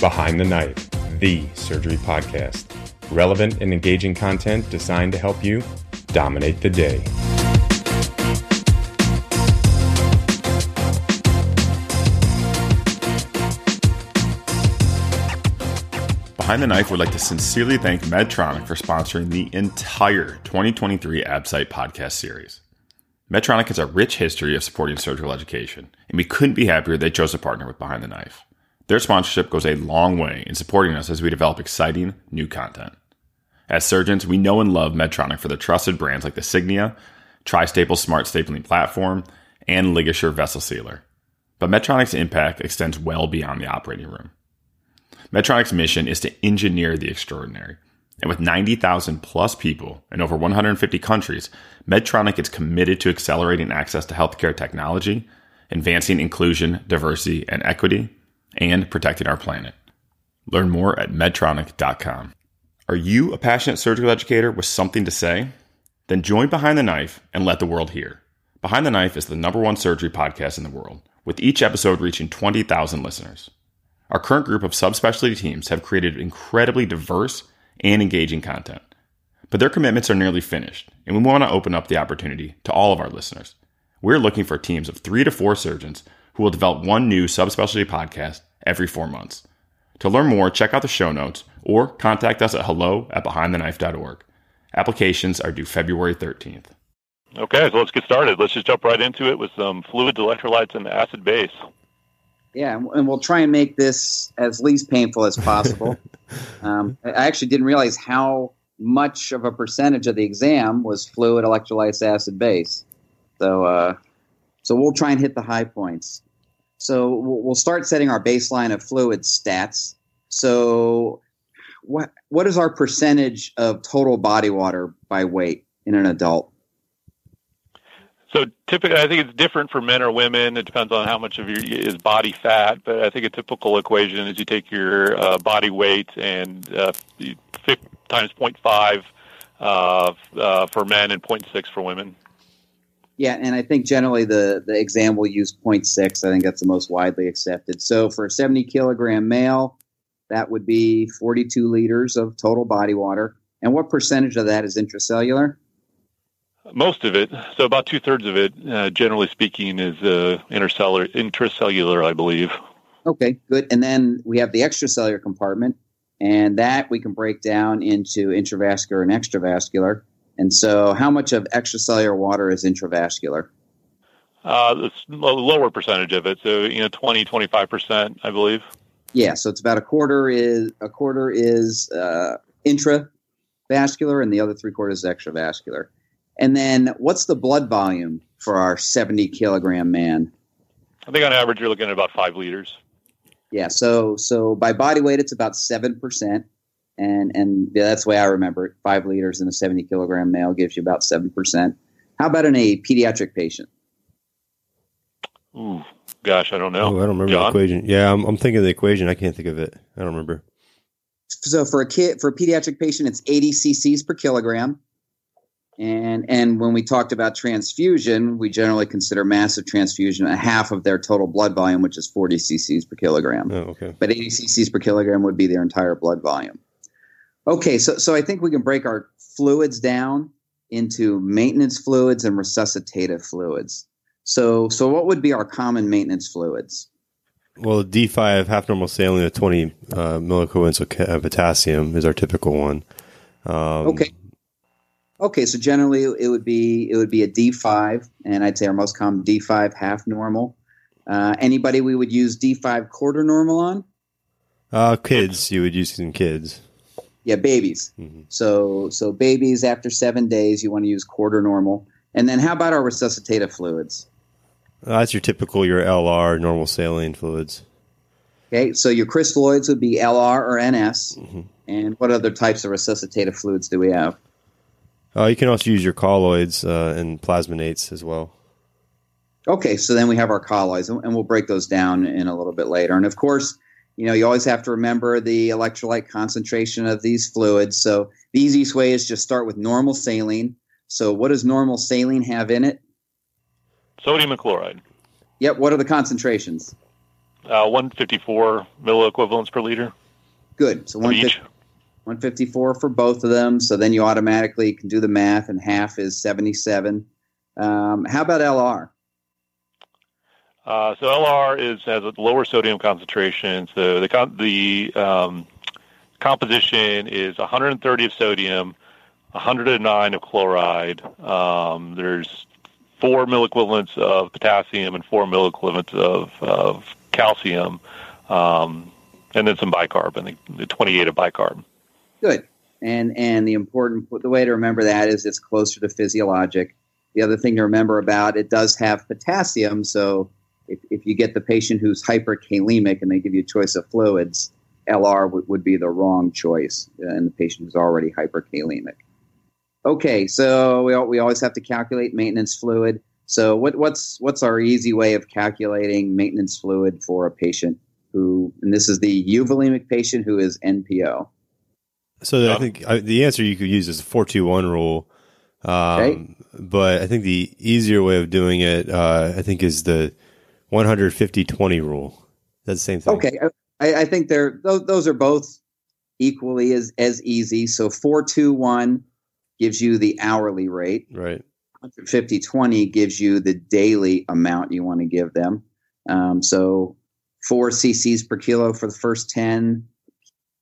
Behind the Knife, the surgery podcast. Relevant and engaging content designed to help you dominate the day. Behind the Knife would like to sincerely thank Medtronic for sponsoring the entire 2023 AbSite podcast series. Medtronic has a rich history of supporting surgical education, and we couldn't be happier they chose to partner with Behind the Knife. Their sponsorship goes a long way in supporting us as we develop exciting new content. As surgeons, we know and love Medtronic for their trusted brands like the Signia, Tri-Staple Smart Stapling Platform, and LigaSure Vessel Sealer. But Medtronic's impact extends well beyond the operating room. Medtronic's mission is to engineer the extraordinary. And with 90,000 plus people in over 150 countries, Medtronic is committed to accelerating access to healthcare technology, advancing inclusion, diversity, and equity, and protecting our planet. Learn more at medtronic.com. Are you a passionate surgical educator with something to say? Then join Behind the Knife and let the world hear. Behind the Knife is the number one surgery podcast in the world, with each episode reaching 20,000 listeners. Our current group of subspecialty teams have created incredibly diverse and engaging content. But their commitments are nearly finished, and we want to open up the opportunity to all of our listeners. We're looking for teams of three to four surgeons who will develop one new subspecialty podcast every four months. To learn more, check out the show notes or contact us at hello at behindtheknife.org. Applications are due February 13th. Okay, so let's get started. Let's just jump right into it with some fluids, electrolytes, and acid base. Yeah, and we'll try and make this as least painful as possible. um, I actually didn't realize how much of a percentage of the exam was fluid, electrolytes, acid, base. So, uh, so we'll try and hit the high points. So we'll start setting our baseline of fluid stats. So, what what is our percentage of total body water by weight in an adult? So typically, I think it's different for men or women. It depends on how much of your is body fat. But I think a typical equation is you take your uh, body weight and uh, times 0.5 uh, uh, for men and 0.6 for women. Yeah, and I think generally the, the exam will use 0.6. I think that's the most widely accepted. So for a 70 kilogram male, that would be 42 liters of total body water. And what percentage of that is intracellular? Most of it, so about two thirds of it, uh, generally speaking, is uh, intercellular, intracellular, I believe. Okay, good. And then we have the extracellular compartment, and that we can break down into intravascular and extravascular. And so, how much of extracellular water is intravascular? Uh, a lower percentage of it, so you know, 20, 25 percent, I believe. Yeah, so it's about a quarter is a quarter is uh, intravascular, and the other three quarters is extravascular. And then, what's the blood volume for our 70 kilogram man? I think on average you're looking at about five liters. Yeah, so so by body weight it's about seven percent and and that's the way I remember it. Five liters in a seventy kilogram male gives you about seven percent. How about in a pediatric patient? Ooh, gosh, I don't know. Oh, I don't remember John? the equation. Yeah, I'm, I'm thinking of the equation. I can't think of it. I don't remember. So for a kid, for a pediatric patient, it's 80 cc's per kilogram. And and when we talked about transfusion, we generally consider massive transfusion a half of their total blood volume, which is 40 cc's per kilogram. Oh, okay. But 80 cc's per kilogram would be their entire blood volume. Okay, so so I think we can break our fluids down into maintenance fluids and resuscitative fluids. So so what would be our common maintenance fluids? Well, D5 half normal saline of 20 uh, milliequivalents of potassium is our typical one. Um, okay. Okay, so generally it would be it would be a D5, and I'd say our most common D5 half normal. Uh, anybody we would use D5 quarter normal on? Uh, kids, you would use in kids. Yeah, babies. Mm-hmm. So so babies after seven days, you want to use quarter normal. And then how about our resuscitative fluids? Uh, that's your typical your LR normal saline fluids. Okay, so your crystalloids would be LR or NS. Mm-hmm. And what other types of resuscitative fluids do we have? Uh, you can also use your colloids uh, and plasmanates as well. Okay, so then we have our colloids, and we'll break those down in a little bit later. And of course, you know, you always have to remember the electrolyte concentration of these fluids. So the easiest way is just start with normal saline. So what does normal saline have in it? Sodium and chloride. Yep. What are the concentrations? Uh, 154 milliequivalents per liter. Good. So of each. 154 for both of them. So then you automatically can do the math, and half is 77. Um, how about LR? Uh, so LR is has a lower sodium concentration. So the the um, composition is 130 of sodium, 109 of chloride. Um, there's four milliequivalents of potassium and four milliequivalents of, of calcium, um, and then some bicarb, and the 28 of bicarb. Good. And and the important the way to remember that is it's closer to physiologic. The other thing to remember about it does have potassium, so if, if you get the patient who's hyperkalemic and they give you a choice of fluids, LR would, would be the wrong choice in the patient who's already hyperkalemic. Okay, so we, we always have to calculate maintenance fluid. So what, what's what's our easy way of calculating maintenance fluid for a patient who, and this is the euvolemic patient who is NPO. So Yeah. I think uh, the answer you could use is the four two one rule. Um, Okay. But I think the easier way of doing it, uh, I think, is the 150-20 rule. That's the same thing. Okay, I, I think they're those, those are both equally as as easy. So four two one gives you the hourly rate. Right. 150 20 gives you the daily amount you want to give them. Um, so four cc's per kilo for the first 10,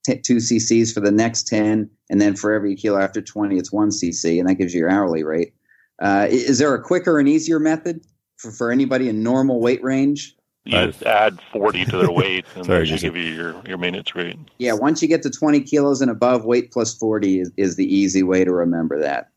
t- two cc's for the next 10, and then for every kilo after 20, it's one cc, and that gives you your hourly rate. Uh, is there a quicker and easier method for, for anybody in normal weight range? You Right. just add 40 to their weight, and Sorry, that should give you your, your maintenance rate. Yeah, once you get to 20 kilos and above, weight plus 40 is, is the easy way to remember that.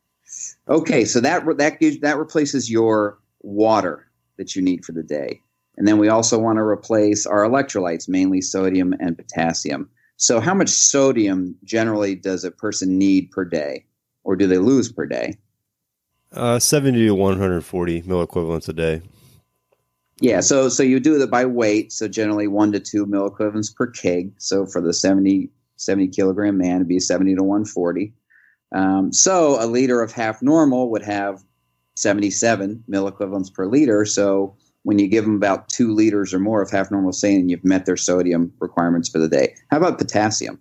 Okay, so that that gives, that replaces your water that you need for the day. And then we also want to replace our electrolytes, mainly sodium and potassium. So how much sodium generally does a person need per day or do they lose per day? Uh, 70 to 140 mill equivalents a day. Yeah, so so you do it by weight. So generally one to two mill equivalents per keg. So for the 70, 70 kilogram man, it'd be 70 to 140. Um, so a liter of half normal would have 77 mill equivalents per liter. So when you give them about two liters or more of half normal saline, you've met their sodium requirements for the day. How about potassium?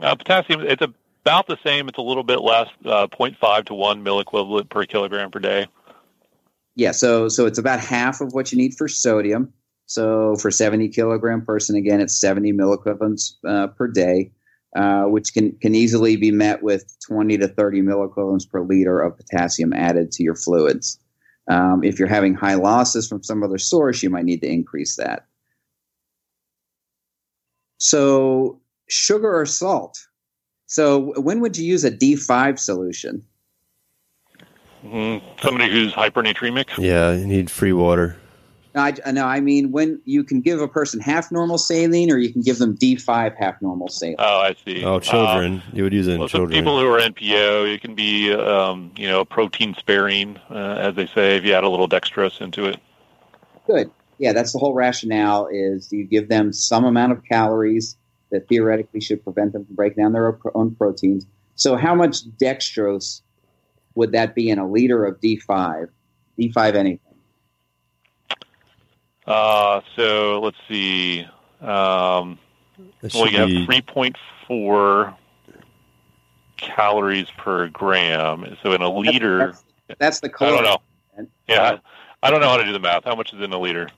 Uh, potassium, it's about the same. It's a little bit less, uh, 0.5 to 1 milliequivalent per kilogram per day. Yeah, so so it's about half of what you need for sodium. So for 70 kilogram person, again, it's 70 milliequivalents uh, per day, uh, which can can easily be met with 20 to 30 milliequivalents per liter of potassium added to your fluids. Um, if you're having high losses from some other source, you might need to increase that. So sugar or salt. So when would you use a D5 solution? hmm Somebody who's hypernatremic. Yeah, you need free water. No, I, no, I mean when you can give a person half normal saline, or you can give them D5 half normal saline. Oh, I see. Oh, children. you would use it Uh, in well, some children. people who are NPO, it can be, um, you know, protein sparing, uh, as they say, if you add a little dextrose into it. Good. Yeah, that's the whole rationale. Is you give them some amount of calories that theoretically should prevent them from breaking down their own proteins. So, how much dextrose would that be in a liter of D5? D5 anything? Uh, so let's see. Um, well, should you have 3.4 calories per gram. So in a liter, That's, that's the I don't know. Yeah, I don't know how to do the math. How much is in a liter?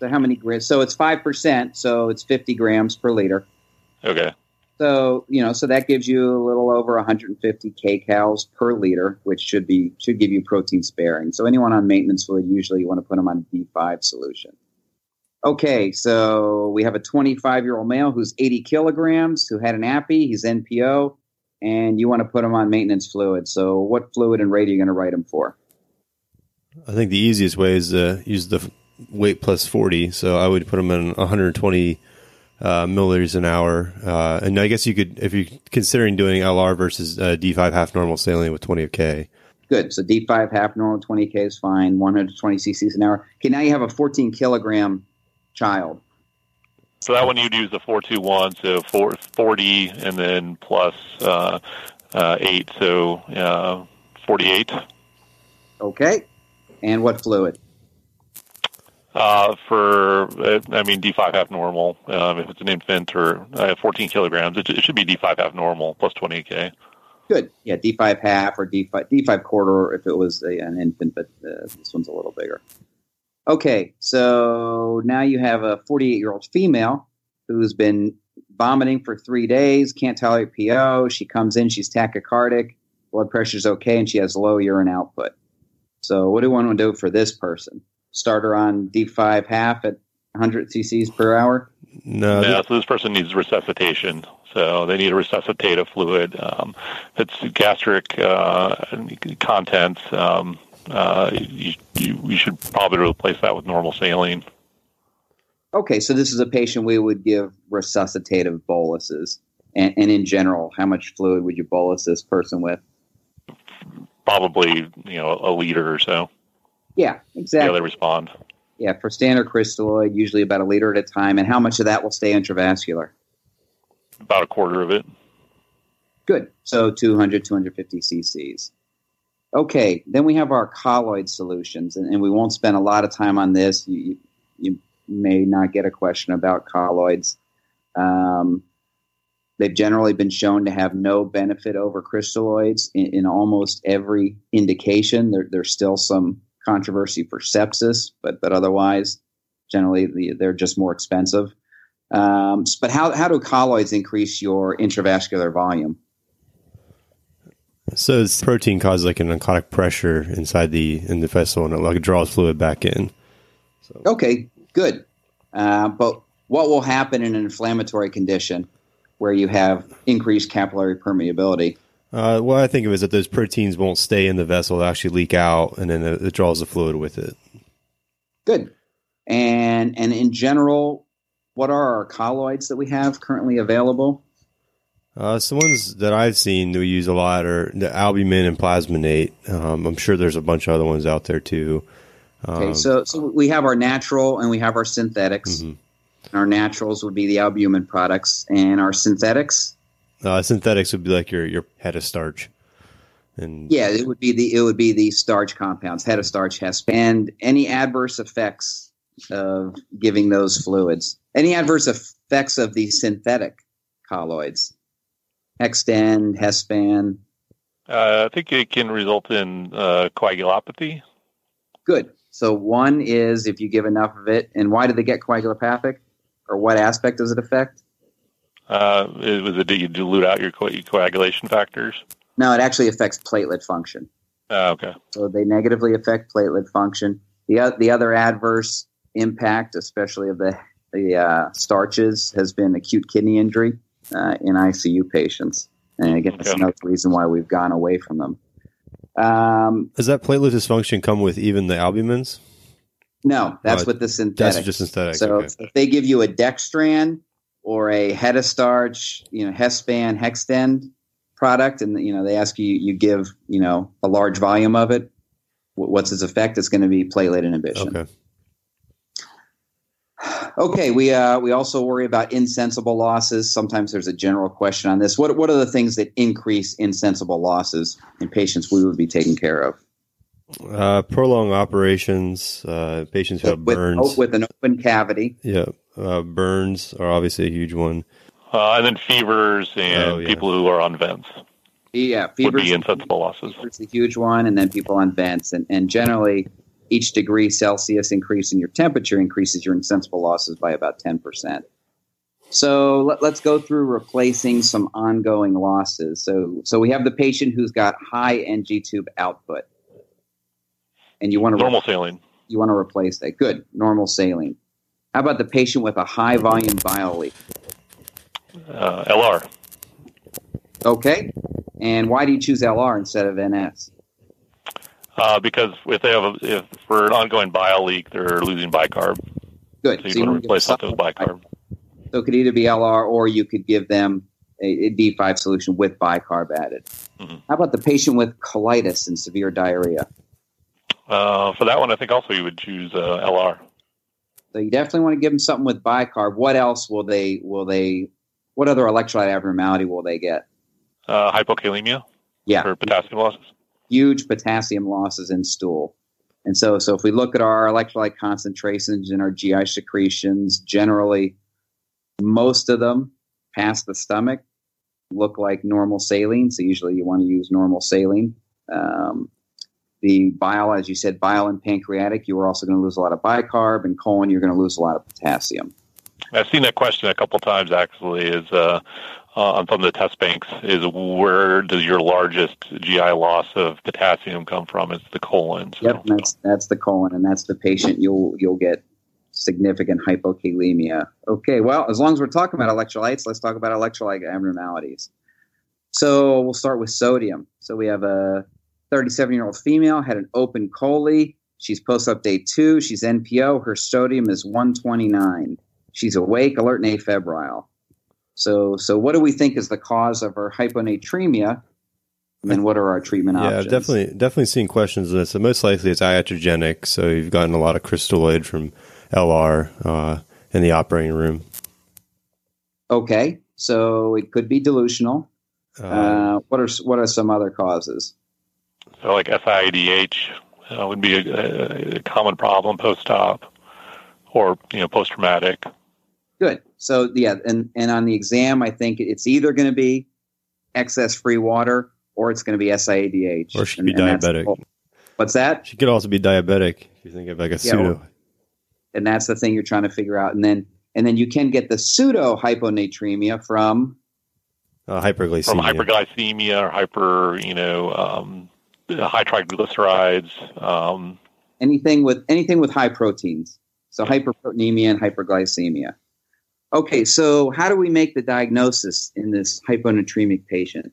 So, how many grams? So, it's 5%, so it's 50 grams per liter. Okay. So you know, so that gives you a little over 150 kcals per liter, which should be should give you protein sparing. So anyone on maintenance fluid, usually you want to put them on a D5 solution. Okay, so we have a 25 year old male who's 80 kilograms, who had an appy, he's NPO, and you want to put him on maintenance fluid. So what fluid and rate are you going to write him for? I think the easiest way is to use the f- weight plus 40. So I would put them in 120 uh, milliliters an hour. Uh, and I guess you could, if you're considering doing LR versus uh, D5 half normal saline with 20 of K. Good. So D5 half normal, 20K is fine, 120 cc's an hour. Okay, now you have a 14 kilogram child. So that one you'd use the 421, so four, 40, and then plus uh, uh, 8, so uh, 48. Okay. And what fluid? Uh, for, uh, I mean, D5 half normal. Um, if it's an infant or uh, 14 kilograms, it, it should be D5 half normal plus 20K. Good. Yeah, D5 half or D5 D5 quarter if it was a, an infant, but uh, this one's a little bigger. Okay, so now you have a 48 year old female who's been vomiting for three days, can't tolerate PO. She comes in, she's tachycardic, blood pressure's okay, and she has low urine output. So, what do you want to do for this person? Start her on D5 half at 100 cc's per hour? No, Yeah, so this person needs resuscitation. So they need a resuscitative fluid. Um, if it's gastric uh, contents, um, uh, you, you, you should probably replace that with normal saline. Okay, so this is a patient we would give resuscitative boluses. And, and in general, how much fluid would you bolus this person with? Probably, you know, a liter or so. Yeah, how exactly. they respond. Yeah, for standard crystalloid, usually about a liter at a time. And how much of that will stay intravascular? About a quarter of it. Good. So 200, 250 cc's. Okay, then we have our colloid solutions, and, and we won't spend a lot of time on this. You, you may not get a question about colloids. Um, they've generally been shown to have no benefit over crystalloids in, in almost every indication. There, there's still some controversy for sepsis, but but otherwise, generally the, they're just more expensive. Um, but how, how do colloids increase your intravascular volume? So this protein causes like an oncotic pressure inside the in the vessel, and it like draws fluid back in. So. Okay, good. Uh, but what will happen in an inflammatory condition where you have increased capillary permeability? Uh, what I think of is that those proteins won't stay in the vessel; they actually leak out, and then it, it draws the fluid with it. Good. And and in general, what are our colloids that we have currently available? Uh, some ones that I've seen that we use a lot are the albumin and Plasmanate. Um, I'm sure there's a bunch of other ones out there too. Okay, Um, so so we have our natural and we have our synthetics. Mhm. Our naturals would be the albumin products, and our synthetics, uh, synthetics would be like your your hetastarch, and yeah, it would be the it would be the starch compounds, hetastarch, hesp, and any adverse effects of giving those fluids. Any adverse effects of the synthetic colloids, Hextend, Hespan. Uh, I think it can result in uh, coagulopathy. Good. So one is if you give enough of it, and why do they get coagulopathic, or what aspect does it affect? Uh, it was it do you dilute out your co- coagulation factors? No, it actually affects platelet function. Uh, okay. So they negatively affect platelet function. The the other adverse impact, especially of the the uh, starches, has been acute kidney injury uh, in ICU patients, and again, that's Okay. another reason why we've gone away from them. Um, does that platelet dysfunction come with even the albumins? no, that's Oh, with the synthetic. That's just synthetic. So okay. if they give you a dextran or a hetastarch, you know, Hespan, Hextend product, and you know they ask you, you give you know a large volume of it. wh- What's its effect? It's going to be platelet inhibition. Okay. Okay, we uh, we also worry about insensible losses. Sometimes there's a general question on this. What what are the things that increase insensible losses in patients we would be taking care of? Uh, prolonged operations, uh, patients who have with, burns. with an open cavity. yeah, uh, burns are obviously a huge one. Uh, and then fevers and Oh, yeah. people who are on vents Yeah, fevers would be insensible losses. It's a huge one, and then people on vents, and, and generally, each degree Celsius increase in your temperature increases your insensible losses by about ten percent. So let, let's go through replacing some ongoing losses. So so we have the patient who's got high NG tube output, and you want to Normal saline. you want to replace that. Good, normal saline. How about the patient with a high volume bile leak? Uh, LR. Okay, and why do you choose LR instead of NS? Uh, because if they have a, if for an ongoing bile leak, they're losing bicarb. Good. So So you you want to replace that with bicarb. So it could either be LR or you could give them a, a D5 solution with bicarb added. Mhm. How about the patient with colitis and severe diarrhea? Uh, for that one, I think also you would choose uh, LR. So you definitely want to give them something with bicarb. What else will they will they what other electrolyte abnormality will they get? Uh, hypokalemia Yeah. or potassium losses. Huge potassium losses in stool. And so, so if we look at our electrolyte concentrations and our GI secretions, generally, most of them past the stomach look like normal saline. So usually you want to use normal saline. Um, the bile, as you said, bile and pancreatic, you are also going to lose a lot of bicarb, and colon, you're going to lose a lot of potassium. I've seen that question a couple times actually. Is uh, uh, on some of the test banks is where does your largest GI loss of potassium come from? It's the colon. So. Yep, that's that's the colon, and that's the patient you'll you'll get significant hypokalemia. Okay, well, as long as we're talking about electrolytes, let's talk about electrolyte abnormalities. So we'll start with sodium. So we have a 37 year old female had an open chole. She's post up day two. She's NPO. Her sodium is 129. She's awake, alert, and afebrile. So, so what do we think is the cause of her hyponatremia? And what are our treatment yeah, options? Yeah, definitely, definitely seeing questions on this. So most likely it's iatrogenic. So you've gotten a lot of crystalloid from LR uh, in the operating room. Okay, so it could be dilutional. Uh, uh, what are what are some other causes? So, like SIADH uh, would be a, a common problem post-op, or you know, post-traumatic. Good. So yeah, and and on the exam, I think it's either going to be excess free water or it's going to be SIADH. Or she could be diabetic. What's that? She could also be diabetic if you think of like a yeah, pseudo. and that's the thing you're trying to figure out. And then and then you can get the pseudo hyponatremia from uh, hyperglycemia. From hyperglycemia or hyper, you know, um, high triglycerides. Um, anything with anything with high proteins. So hyperproteinemia and hyperglycemia. Okay, so how do we make the diagnosis in this hyponatremic patient?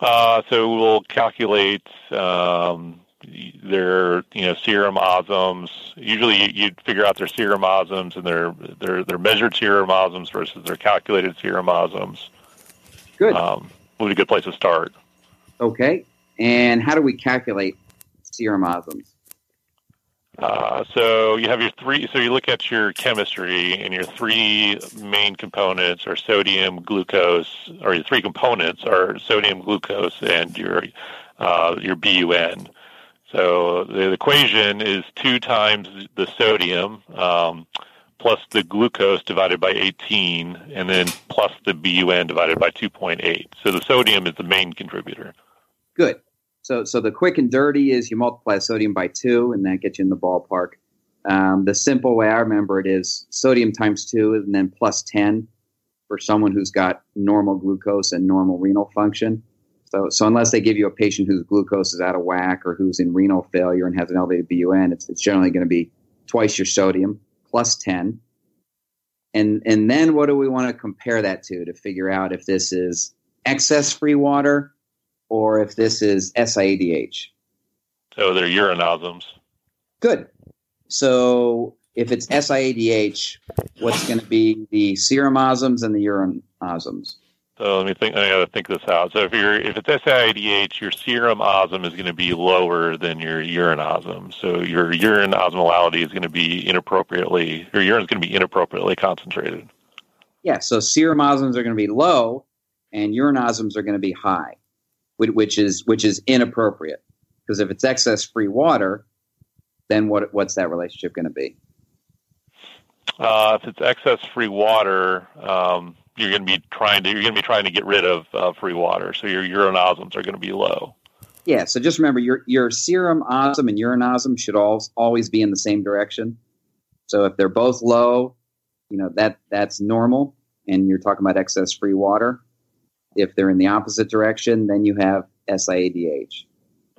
Uh, so we'll calculate um, their you know serum osms. Usually, you'd figure out their serum osms and their their their measured serum osms versus their calculated serum osms. Good. Um, would be a good place to start. Okay, and how do we calculate serum osms? Uh, so you have your three. So you look at your chemistry, and your three main components are sodium, glucose, or your three components are sodium, glucose, and your uh, your BUN. So the equation is two times the sodium um, plus the glucose divided by 18, and then plus the BUN divided by 2.8. So the sodium is the main contributor. Good. So, so the quick and dirty is you multiply sodium by two, and that gets you in the ballpark. Um, the simple way I remember it is sodium times two, and then plus 10 for someone who's got normal glucose and normal renal function. So, so unless they give you a patient whose glucose is out of whack or who's in renal failure and has an elevated BUN, it's, it's generally going to be twice your sodium plus 10. And, and then what do we want to compare that to to figure out if this is excess free water or if this is SIADH. So oh, they're urine osms. Good. So if it's SIADH, what's going to be the serum osms and the urine osms? So let me think. I got to think this out. So if you're if it's SIADH, your serum osm is going to be lower than your urine osm. So your urine osmolality is going to be inappropriately. Your urine is going to be inappropriately concentrated. Yeah. So serum osms are going to be low, and urine osms are going to be high which is which is inappropriate. Because if it's excess free water, then what what's that relationship going to be? Uh, if it's excess free water, um, you're going to be trying to you're going to be trying to get rid of uh, free water, so your urine osms are going to be low. Yeah, so just remember your your serum osm and urine osm should all, always be in the same direction. So if they're both low, you know that that's normal, and you're talking about excess free water. If they're in the opposite direction, then you have SIADH.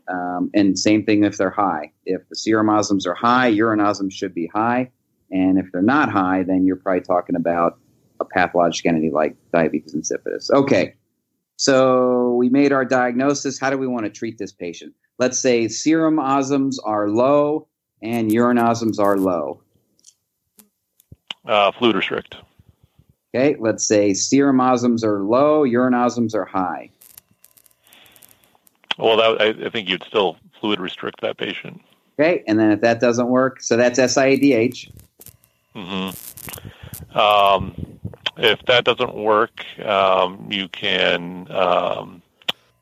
Um, and same thing if they're high. If the serum osms are high, urine osms should be high. And if they're not high, then you're probably talking about a pathologic entity like diabetes insipidus. Okay, so we made our diagnosis. How do we want to treat this patient? Let's say serum osms are low and urine osms are low. Uh, fluid restrict. Okay, let's say serum osms are low, urine osms are high. Well, that, I, I, think you'd still fluid restrict that patient. Okay, and then if that doesn't work, so that's SIADH. Mm-hmm. Um, if that doesn't work, um, you can. Um,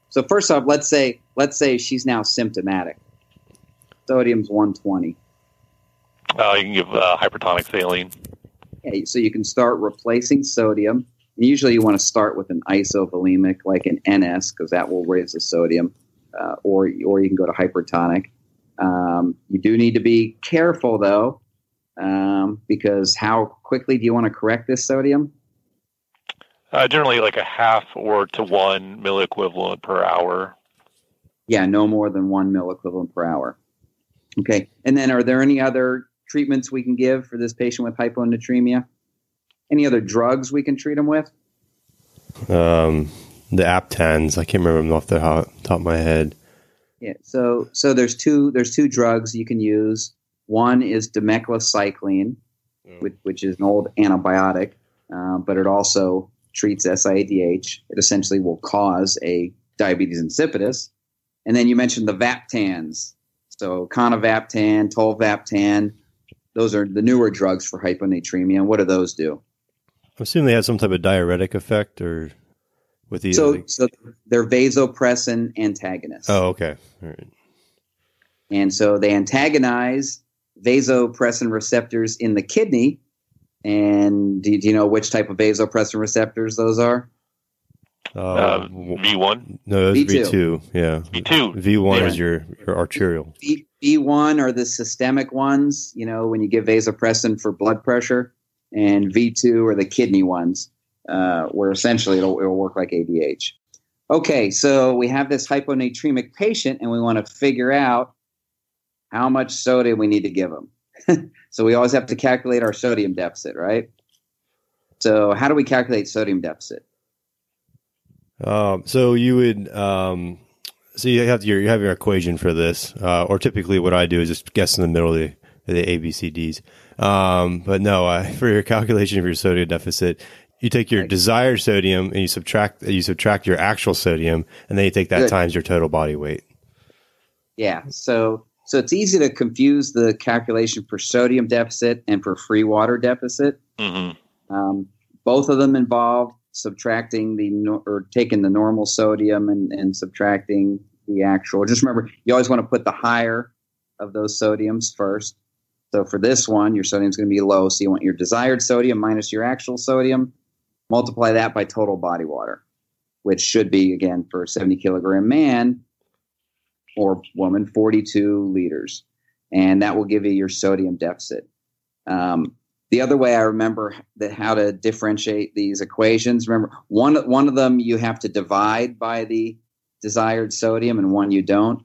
so first off, let's say let's say she's now symptomatic. Sodium's 120. Uh, you can give uh, hypertonic saline. Okay, so you can start replacing sodium. And usually, you want to start with an isovolemic, like an NS, because that will raise the sodium, uh, or or you can go to hypertonic. Um, you do need to be careful though, um, because how quickly do you want to correct this sodium? Uh, generally, like a half or to one milliequivalent per hour. Yeah, no more than one milliequivalent per hour. Okay, and then are there any other treatments we can give for this patient with hyponatremia? Any other drugs we can treat them with? Um, the vaptans, I can't remember them off the top of my head. Yeah, so so there's two there's two drugs you can use. One is demeclocycline, which, which is an old antibiotic, uh, but it also treats SIADH. It essentially will cause a diabetes insipidus. And then you mentioned the Vaptans. So Conivaptan, Tolvaptan, those are the newer drugs for hyponatremia. What do those do? I assume they have some type of diuretic effect or with either. So, the- so they're vasopressin antagonists. oh, okay. All right. And so they antagonize vasopressin receptors in the kidney. And do, do you know which type of vasopressin receptors those are? Uh, Uh, w- V1, no, that's V2. V2. Yeah. V2. V1 Yeah. is your, your arterial. B, B1 are the systemic ones, you know, when you give vasopressin for blood pressure. And V2 are the kidney ones, uh, where essentially it'll, it'll work like ADH. Okay, so we have this hyponatremic patient, and we want to figure out how much sodium we need to give them. so we always have to calculate our sodium deficit, right? So how do we calculate sodium deficit? Um, so you would, um, so you have your you have your equation for this, uh, or typically what I do is just guess in the middle of the, the ABCDs. Um, but no, uh, for your calculation of your sodium deficit, you take your desired sodium and you subtract you subtract your actual sodium, and then you take that Good. times your total body weight. Yeah, so so it's easy to confuse the calculation for sodium deficit and for free water deficit. hmm Um, both of them involve subtracting the no- or taking the normal sodium and, and subtracting the actual. Just remember, you always want to put the higher of those sodiums first. So for this one, your sodium is going to be low. So you want your desired sodium minus your actual sodium. Multiply that by total body water, which should be again for a 70 kilogram man or woman 42 liters, and that will give you your sodium deficit. Um, the other way I remember that how to differentiate these equations. Remember, one one of them you have to divide by the desired sodium, and one you don't.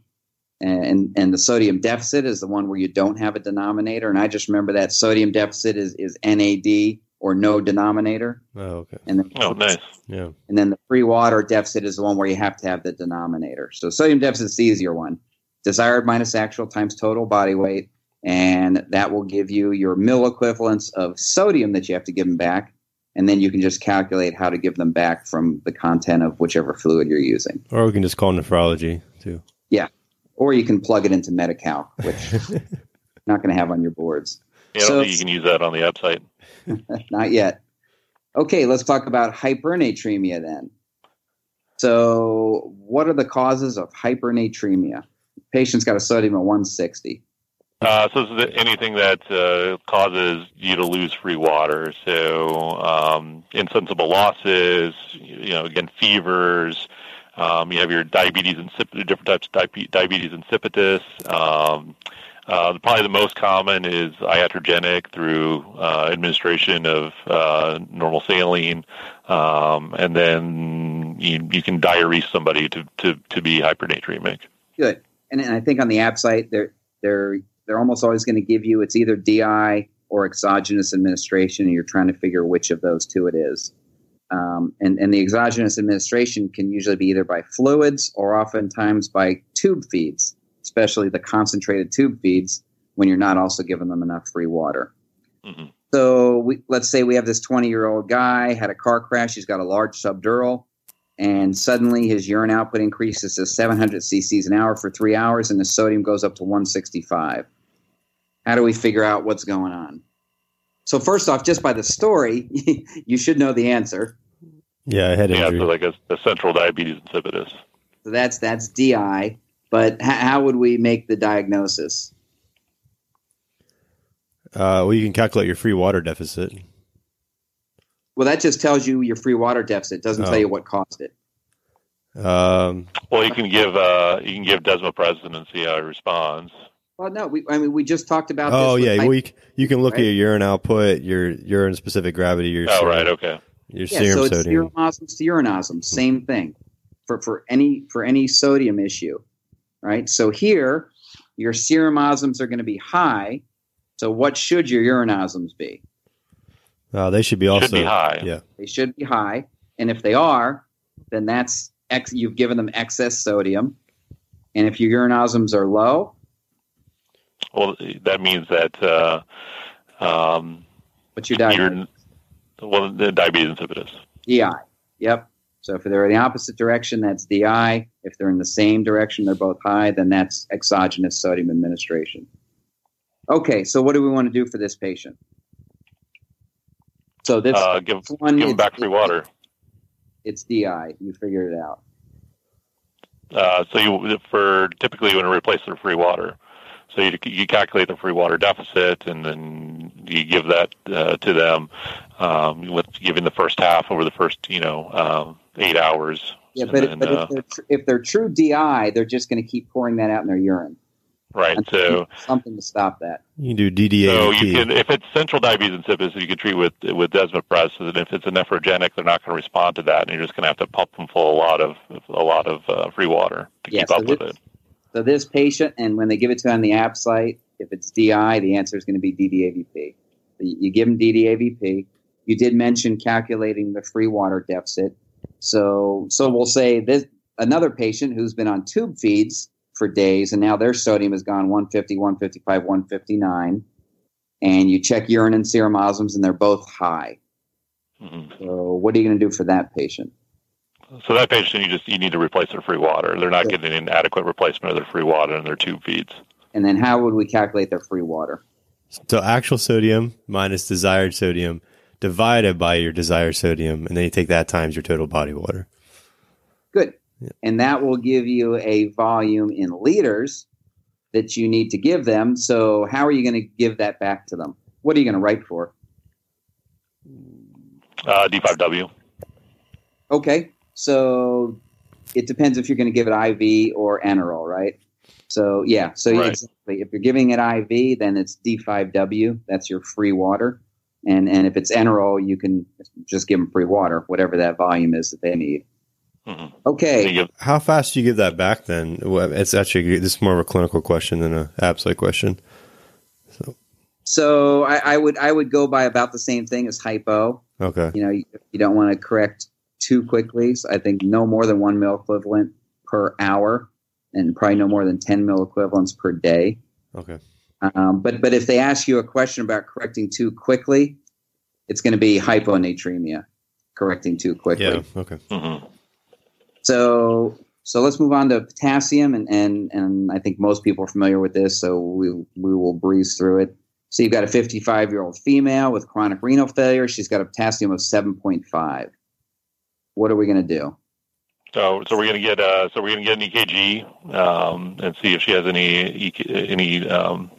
And and the sodium deficit is the one where you don't have a denominator. And I just remember that sodium deficit is is NAD or no denominator. Oh, okay. And then Oh, nice. Yeah. and then the free water deficit is the one where you have to have the denominator. So sodium deficit is the easier one. Desired minus actual times total body weight. And that will give you your mill equivalents of sodium that you have to give them back. And then you can just calculate how to give them back from the content of whichever fluid you're using. Or we can just call nephrology too. Yeah. Or you can plug it into MDCalc, which you're not going to have on your boards. Yeah, I So- don't think you can use that on the website. Not yet. Okay, let's talk about hypernatremia then. So, what are the causes of hypernatremia? Patient's got a sodium of 160. Uh, so this is anything that uh, causes you to lose free water. So um, insensible losses, you know, again, fevers. Um, you have your diabetes insipidus, different types of diabetes insipidus. Um, uh, probably the most common is iatrogenic through uh, administration of uh, normal saline, um, and then you, you can diurese somebody to, to, to be hypernatremic. Good. And, and I think on the ABSITE, they're they're they're almost always going to give you it's either DI or exogenous administration, and you're trying to figure which of those two it is. Um, and, and the exogenous administration can usually be either by fluids or oftentimes by tube feeds, especially the concentrated tube feeds when you're not also giving them enough free water. Mhm. So we, let's say we have this 20 year old guy had a car crash. He's got a large subdural, and suddenly his urine output increases to 700 cc's an hour for three hours, and the sodium goes up to 165. How do we figure out what's going on? So first off, just by the story, you should know the answer. Yeah, head Yeah, injury. so like a, a central diabetes insipidus. So that's that's DI. but h- how would we make the diagnosis? Uh, well, you can calculate your free water deficit. Well, that just tells you your free water deficit. It doesn't Oh. tell you what caused it. Um, Well, you can give uh, you can give desmopressin and see how he responds. Well, no, we, I mean, we just talked about. oh this yeah, well, you, you can look right? at your urine output, your urine specific gravity, your Oh, serum, right, okay. your yeah, serum so it's sodium. serum osmoles to urine osmoles, same thing for for any for any sodium issue, right? So here, your serum osmoles are going to be high. So what should your urine osmoles be? Uh, they should be also Should be high. Yeah, They should be high, and if they are, then that's ex- you've given them excess sodium. And if your urine osmoles are low, Well, that means that uh, um, what's your you're well, the diabetes insipidus. DI. Yep. So if they're in the opposite direction, that's DI. If they're in the same direction, they're both high, then that's exogenous sodium administration. Okay, so what do we want to do for this patient? So this Uh, give one give them back free water. it's DI. You figured it out. Uh, so you for typically you want to replace their free water. So you, you calculate the free water deficit, and then you give that uh, to them um, with giving the first half over the first you know um, eight hours. Yeah, but, then, but uh, if, they're tr- if they're true DI, they're just going to keep pouring that out in their urine. right. So something to stop that. you can do DDA. so you can if it's central diabetes insipidus, you can treat with with desmopressin. If it's a nephrogenic, they're not going to respond to that, and you're just going to have to pump them full of a lot of a lot of uh, free water to Yeah, keep so up with it. So this patient, and when they give it to on the ABSITE, if it's DI, the answer is going to be DDAVP. You you give them DDAVP. You did mention calculating the free water deficit. So, so we'll say this another patient who's been on tube feeds for days, and now their sodium has gone 150, 155, 159, and you check urine and serum osmoles, and they're both high. Mhm. So, what are you going to do for that patient? So that patient, you just you need to replace their free water. They're not getting an adequate replacement of their free water in their tube feeds. And then, how would we calculate their free water? So actual sodium minus desired sodium divided by your desired sodium, and then you take that times your total body water. Good. And that will give you a volume in liters that you need to give them. So, how are you going to give that back to them? What are you going to write for? Uh, D5W. Okay. So, it depends if you're going to give it IV or enteral, right? So, yeah. So, Right. exactly. If you're giving it IV, then it's D5W. That's your free water. And, and if it's enteral, you can just give them free water, whatever that volume is that they need. Mhm. Okay. How fast do you give that back then? It's actually this is more of a clinical question than a absolute question. So, I, I would I would go by about the same thing as hypo. Okay. you know you, you don't want to correct too quickly so i think no more than one mil equivalent per hour and probably no more than 10 mil equivalents per day Okay. um, but but if they ask you a question about correcting too quickly it's going to be hyponatremia correcting too quickly Yeah. Okay. mhm. so so let's move on to potassium and and and i think most people are familiar with this so we we will breeze through it so you've got a 55 year old female with chronic renal failure she's got a potassium of 7.5 what are we going to do So, so we're going to get uh, so we're going to get an EKG um, and see if she has any any um,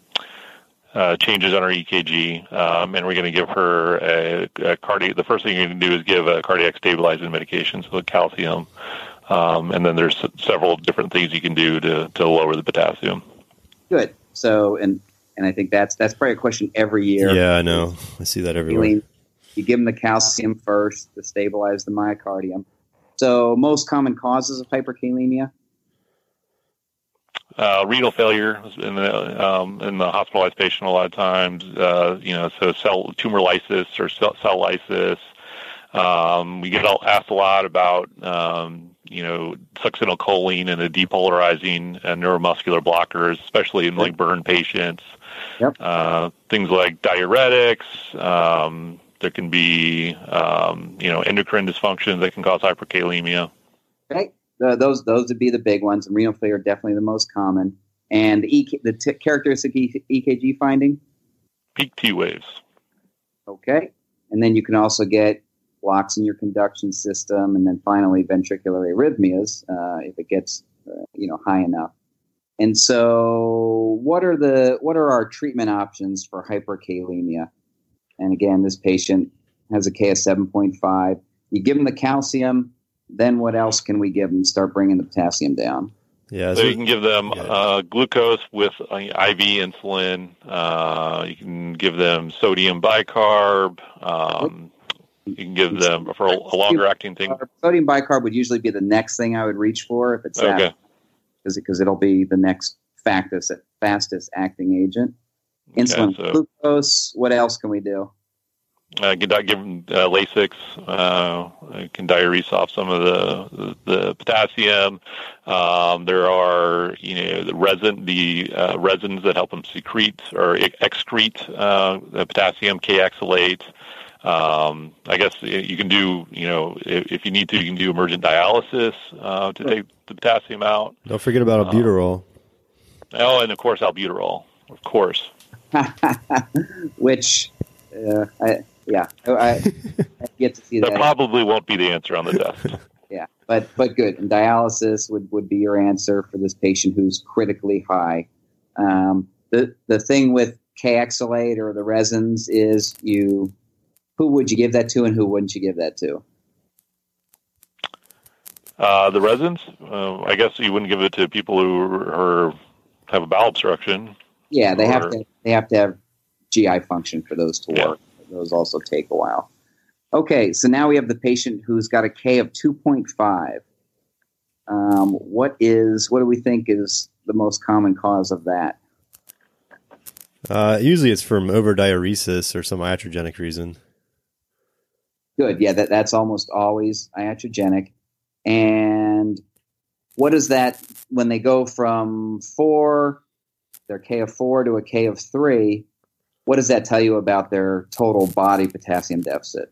uh, changes on her EKG, um, and we're going to give her a, a cardiac. The first thing you're going to do is give a cardiac stabilizing medication, so the calcium, um, and then there's several different things you can do to to lower the potassium. Good. So, and and I think that's that's probably a question every year. Yeah, I know. I see that everywhere. Healing, you give them the calcium first to stabilize the myocardium. So, most common causes of hyperkalemia. uh, renal failure in the um, in the hospitalized patient a lot of times. Uh, you know, so cell tumor lysis or cell, cell lysis. Um, we get all, asked a lot about um, you know succinylcholine and the depolarizing uh, neuromuscular blockers, especially in like burn patients. Yep. Uh, things like diuretics. Um, there can be um, you know endocrine dysfunctions that can cause hyperkalemia. Okay, the, those those would be the big ones. And renal failure definitely the most common. And the, EK, the t- characteristic EKG finding. Peak T waves. Okay, and then you can also get blocks in your conduction system, and then finally ventricular arrhythmias uh, if it gets uh, you know high enough. and so, what are the what are our treatment options for hyperkalemia? And again, this patient has a K of seven point five. You give them the calcium. Then what else can we give them? Start bringing the potassium down. Yeah, So so- you can give them Yeah. uh, glucose with uh, IV insulin. Uh, you can give them sodium bicarb. Um, you can give them for a, a longer acting thing. Sodium bicarb would usually be the next thing I would reach for if it's Okay. that, because because it'll be the next fastest fastest acting agent. Insulin, so- glucose. What else can we do? Uh, can give them uh, Lasix. Uh, it can diurese off some of the the potassium. Um, there are you know the resin the uh, resins that help them secrete or e- excrete uh, the potassium Kayexalate. Um, I guess you can do you know if, if you need to you can do emergent dialysis uh, to take the potassium out. don't forget about albuterol. Oh, and of course albuterol, of course. Which, uh, I, yeah, I, I, get to see That that. probably won't be the answer on the test. Yeah, but but good. And dialysis would, would be your answer for this patient who's critically high. Um, the the thing with Kayexalate or the resins is you who would you give that to and who wouldn't you give that to? Uh, the resins, uh, I guess you wouldn't give it to people who are, have a bowel obstruction. Yeah, they have to they have to have GI function for those to Yeah. work. Those also take a while. Okay, so now we have the patient who's got a K of two point five. Um, what is what do we think is the most common cause of that? Uh, usually it's from overdiuresis or some iatrogenic reason. Good. Yeah, that, that's almost always iatrogenic. And what is that when they go from four, their K of four to a K of three? What does that tell you about their total body potassium deficit?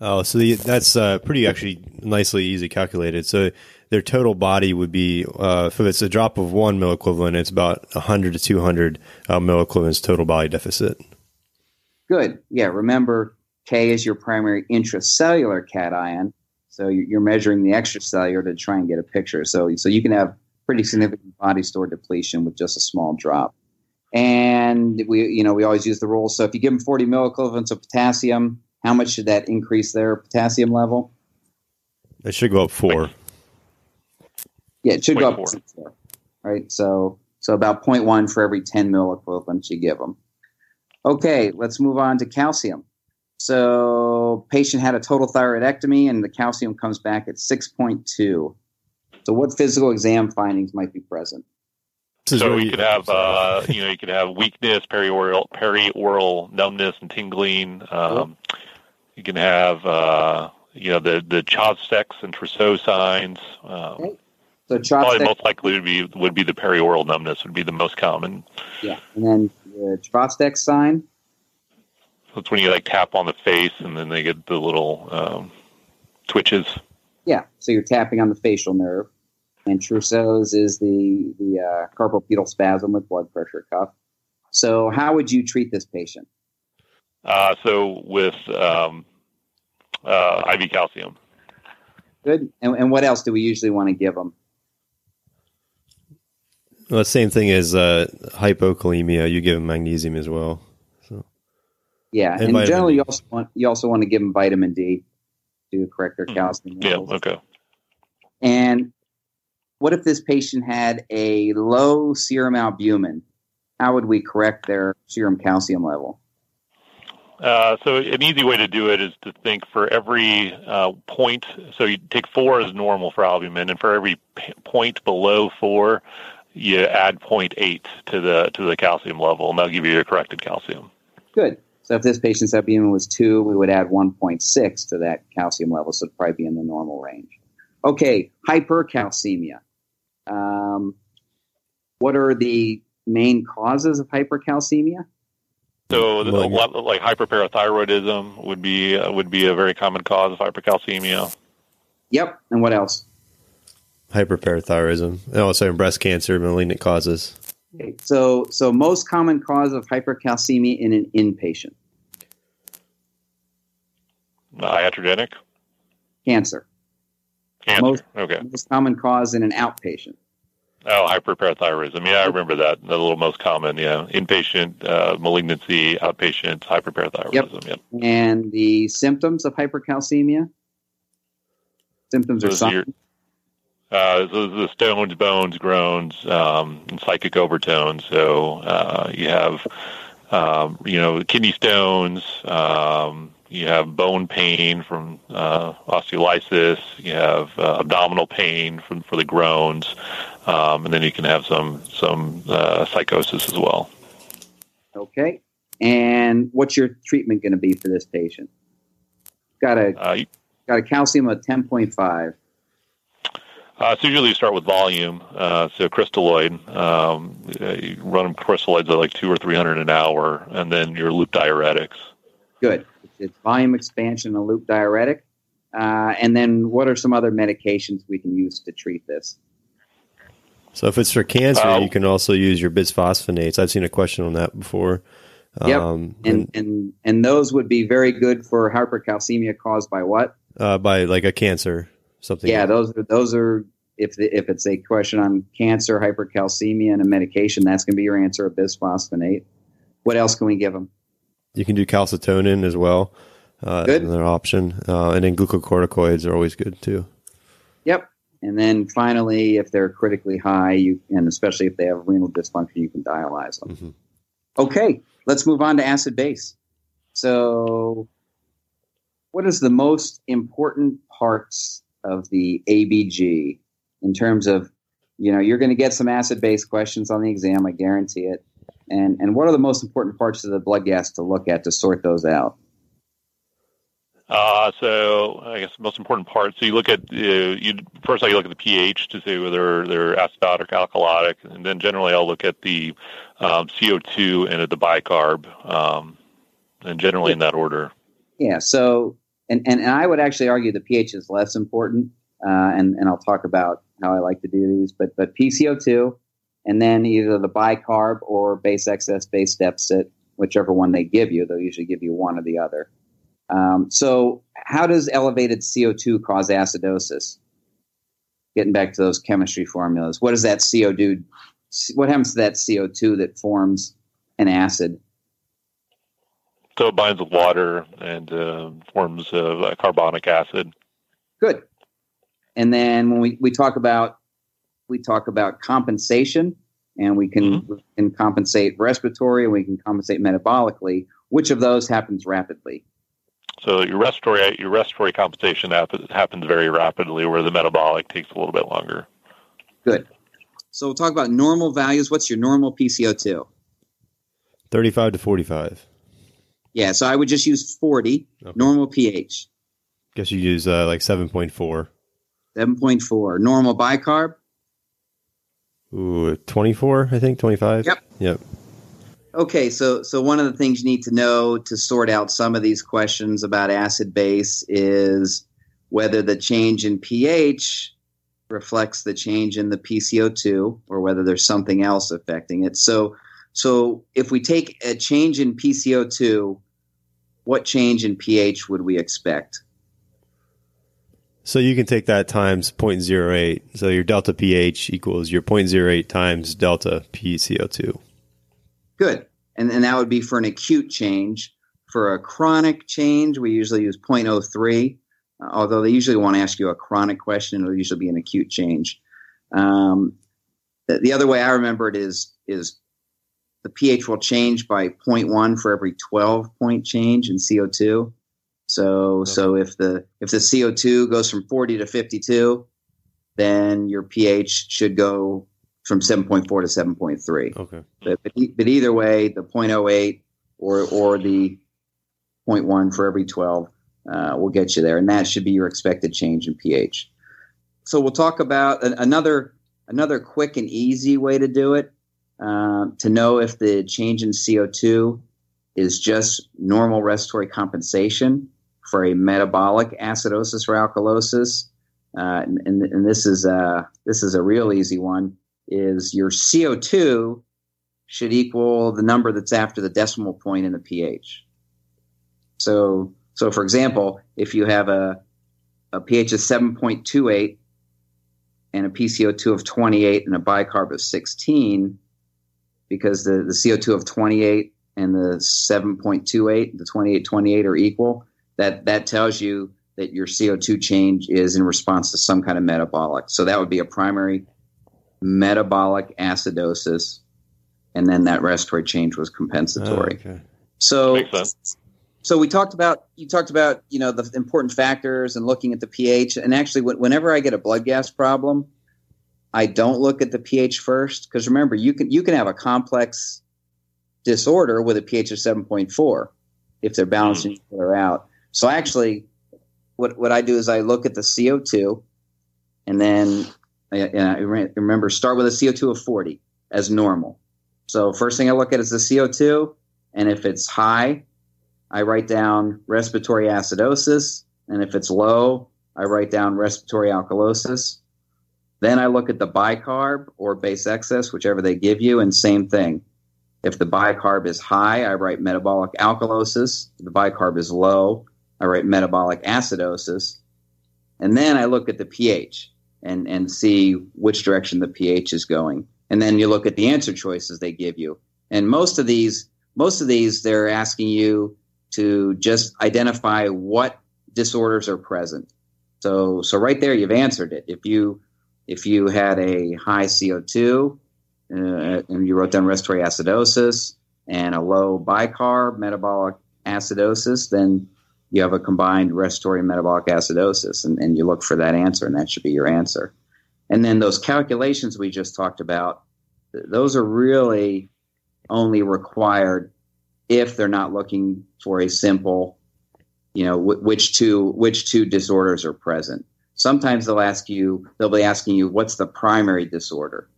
Oh, so the, that's uh, pretty actually nicely easy calculated. So their total body would be, uh, if it's a drop of one milliequivalent, it's about 100 to 200 uh, milliequivalents total body deficit. Good. Yeah, remember K is your primary intracellular cation. So you- you're measuring the extracellular to try and get a picture. So, so you can have pretty significant body store depletion with just a small drop. And we, you know, we always use the rule. So if you give them 40 milliequivalents of potassium, how much should that increase their potassium level? It should go up four. Yeah, it should go up 0.4. four, right? So, so about 0.1 for every 10 milliequivalents you give them. Okay, let's move on to calcium. So, patient had a total thyroidectomy, and the calcium comes back at 6.2. So, what physical exam findings might be present? So you could have, uh, you know, you could have weakness, perioral, perioral numbness, and tingling. Um, you can have, uh, you know, the the Chvostek and Trousseau signs. Um, Okay. So, Probably most likely would be would be the perioral numbness would be the most common. yeah, and then the Chvostek sign, That's when you like tap on the face and then they get the little um, twitches. yeah. So you're tapping on the facial nerve, and Trousseau's is the the uh, carpal pedal spasm with blood pressure cuff. So, how would you treat this patient? Uh, so with um, uh, IV calcium. Good. And, and what else do we usually want to give them? Well, the same thing as uh, hypokalemia. You give them magnesium as well. So. Yeah, And and, generally you also want you also want to give them vitamin D to correct their Mhm. calcium Yeah. Okay. And what if this patient had a low serum albumin? How would we correct their serum calcium level? Uh, so an easy way to do it is to think for every uh, point. So you take four as normal for albumin, and for every p- point below four, you add 0.8 to the to the calcium level, and that'll give you your corrected calcium. Good. So if this patient's albumin was two, we would add 1.6 to that calcium level, so it'd probably be in the normal range. Okay, hypercalcemia. Um, what are the main causes of hypercalcemia? So the- a Like- lot like hyperparathyroidism would be uh, would be a very common cause of hypercalcemia. Yep. And what else? Hyperparathyroidism. And also in breast cancer, malignant causes. Okay, so so most common cause of hypercalcemia in an inpatient Uh, iatrogenic cancer. cancer. Most- okay. Most common cause in an outpatient Oh, hyperparathyroidism. Yeah, I remember that. The little most common, yeah. Inpatient uh, malignancy, outpatient hyperparathyroidism. Yep. yep. And the symptoms of hypercalcemia? Symptoms or signs? Uh, the, the stones, bones, groans, um, and psychic overtones. So uh, you have, um, you know, kidney stones. Um, you have bone pain from uh, osteolysis. You have uh, abdominal pain from for the groans, um, and then you can have some some uh, psychosis as well. Okay. And what's your treatment going to be for this patient? Got a uh, got a calcium of ten point five. Uh, so usually you start with volume, uh, so crystalloid. Um, you run them crystalloids at like two or three hundred an hour, and then your loop diuretics. Good. It's volume expansion, a loop diuretic, uh, and then what are some other medications we can use to treat this? So if it's for cancer, uh, you can also use your bisphosphonates. I've seen a question on that before. Yep, um, and, and, and and those would be very good for hypercalcemia caused by what? Uh, by like a cancer something. Yeah, those are those are if the, if it's a question on cancer, hypercalcemia, and a medication, that's going to be your answer: a bisphosphonate. What else can we give them? You can do calcitonin as well. Uh, good. Another option, uh, and then glucocorticoids are always good too. Yep. And then finally, if they're critically high, you and especially if they have renal dysfunction, you can dialyze them. Mm-hmm. Okay, let's move on to acid base. So, what is the most important parts of the ABG in terms of, you know, you're going to get some acid base questions on the exam, I guarantee it. And, and what are the most important parts of the blood gas to look at to sort those out? Uh, so I guess the most important part. So you look at uh, you first. I look at the pH to see whether they're acidotic or alkalotic, and then generally I'll look at the um, CO2 and at the bicarb, um, and generally yeah. in that order. Yeah. So and, and, and I would actually argue the pH is less important, uh, and and I'll talk about how I like to do these. But but PCO2, and then either the bicarb or base excess base deficit, whichever one they give you. They'll usually give you one or the other. Um, so how does elevated CO2 cause acidosis? Getting back to those chemistry formulas, what does that CO do? What happens to that CO2 that forms an acid? So it binds with water and uh, forms uh, carbonic acid. Good. And then when we, we talk about we talk about compensation, and we can mm-hmm. we can compensate respiratory, and we can compensate metabolically. Which of those happens rapidly? So your respiratory your respiratory compensation happens very rapidly, where the metabolic takes a little bit longer. Good. So we'll talk about normal values. What's your normal PCO2? Thirty-five to forty-five. Yeah, so I would just use 40, okay. normal pH. Guess you use uh, like 7.4. 7.4. Normal bicarb? Ooh, 24, I think, 25? Yep. Yep. Okay, so so one of the things you need to know to sort out some of these questions about acid base is whether the change in pH reflects the change in the PCO2 or whether there's something else affecting it. So so if we take a change in PCO2, what change in pH would we expect? So you can take that times 0.08. So your delta pH equals your 0.08 times delta PCO2. Good. And, and that would be for an acute change. For a chronic change, we usually use 0.03, uh, although they usually want to ask you a chronic question. It'll usually be an acute change. Um, the, the other way I remember it is is the pH will change by 0.1 for every 12 point change in CO2. So okay. so if the if the CO2 goes from 40 to 52, then your pH should go from 7.4 to 7.3. Okay. But, but either way, the 0.08 or or the 0.1 for every 12 uh, will get you there, and that should be your expected change in pH. So we'll talk about another another quick and easy way to do it um, to know if the change in CO2 is just normal respiratory compensation for a metabolic acidosis or alkalosis. Uh, and, and, this is a, this is a real easy one. Is your CO2 should equal the number that's after the decimal point in the pH. So, so for example, if you have a, a pH of 7.28 and a PCO2 of 28 and a bicarb of 16, because the, the CO2 of 28 and the 7.28, the 2828 are equal, that, that tells you that your CO2 change is in response to some kind of metabolic. So that would be a primary metabolic acidosis, and then that respiratory change was compensatory. Oh, okay. So Makes sense. so we talked about you talked about you know the important factors and looking at the pH. And actually, whenever I get a blood gas problem, I don't look at the pH first because remember you can you can have a complex disorder with a pH of seven point four if they're balancing mm-hmm. each other out. So actually, what what I do is I look at the CO two, and then I, I remember start with a CO two of forty as normal. So first thing I look at is the CO two, and if it's high, I write down respiratory acidosis, and if it's low, I write down respiratory alkalosis. Then I look at the bicarb or base excess, whichever they give you, and same thing. If the bicarb is high, I write metabolic alkalosis. If the bicarb is low, I write metabolic acidosis. And then I look at the pH and, and see which direction the pH is going. And then you look at the answer choices they give you. And most of these, most of these, they're asking you to just identify what disorders are present. So, so right there, you've answered it. If you, if you had a high CO2 uh, and you wrote down respiratory acidosis and a low bicarb metabolic acidosis, then you have a combined respiratory metabolic acidosis, and, and you look for that answer, and that should be your answer. And then those calculations we just talked about, those are really only required if they're not looking for a simple, you know, wh- which two which two disorders are present. Sometimes they'll ask you, they'll be asking you, what's the primary disorder?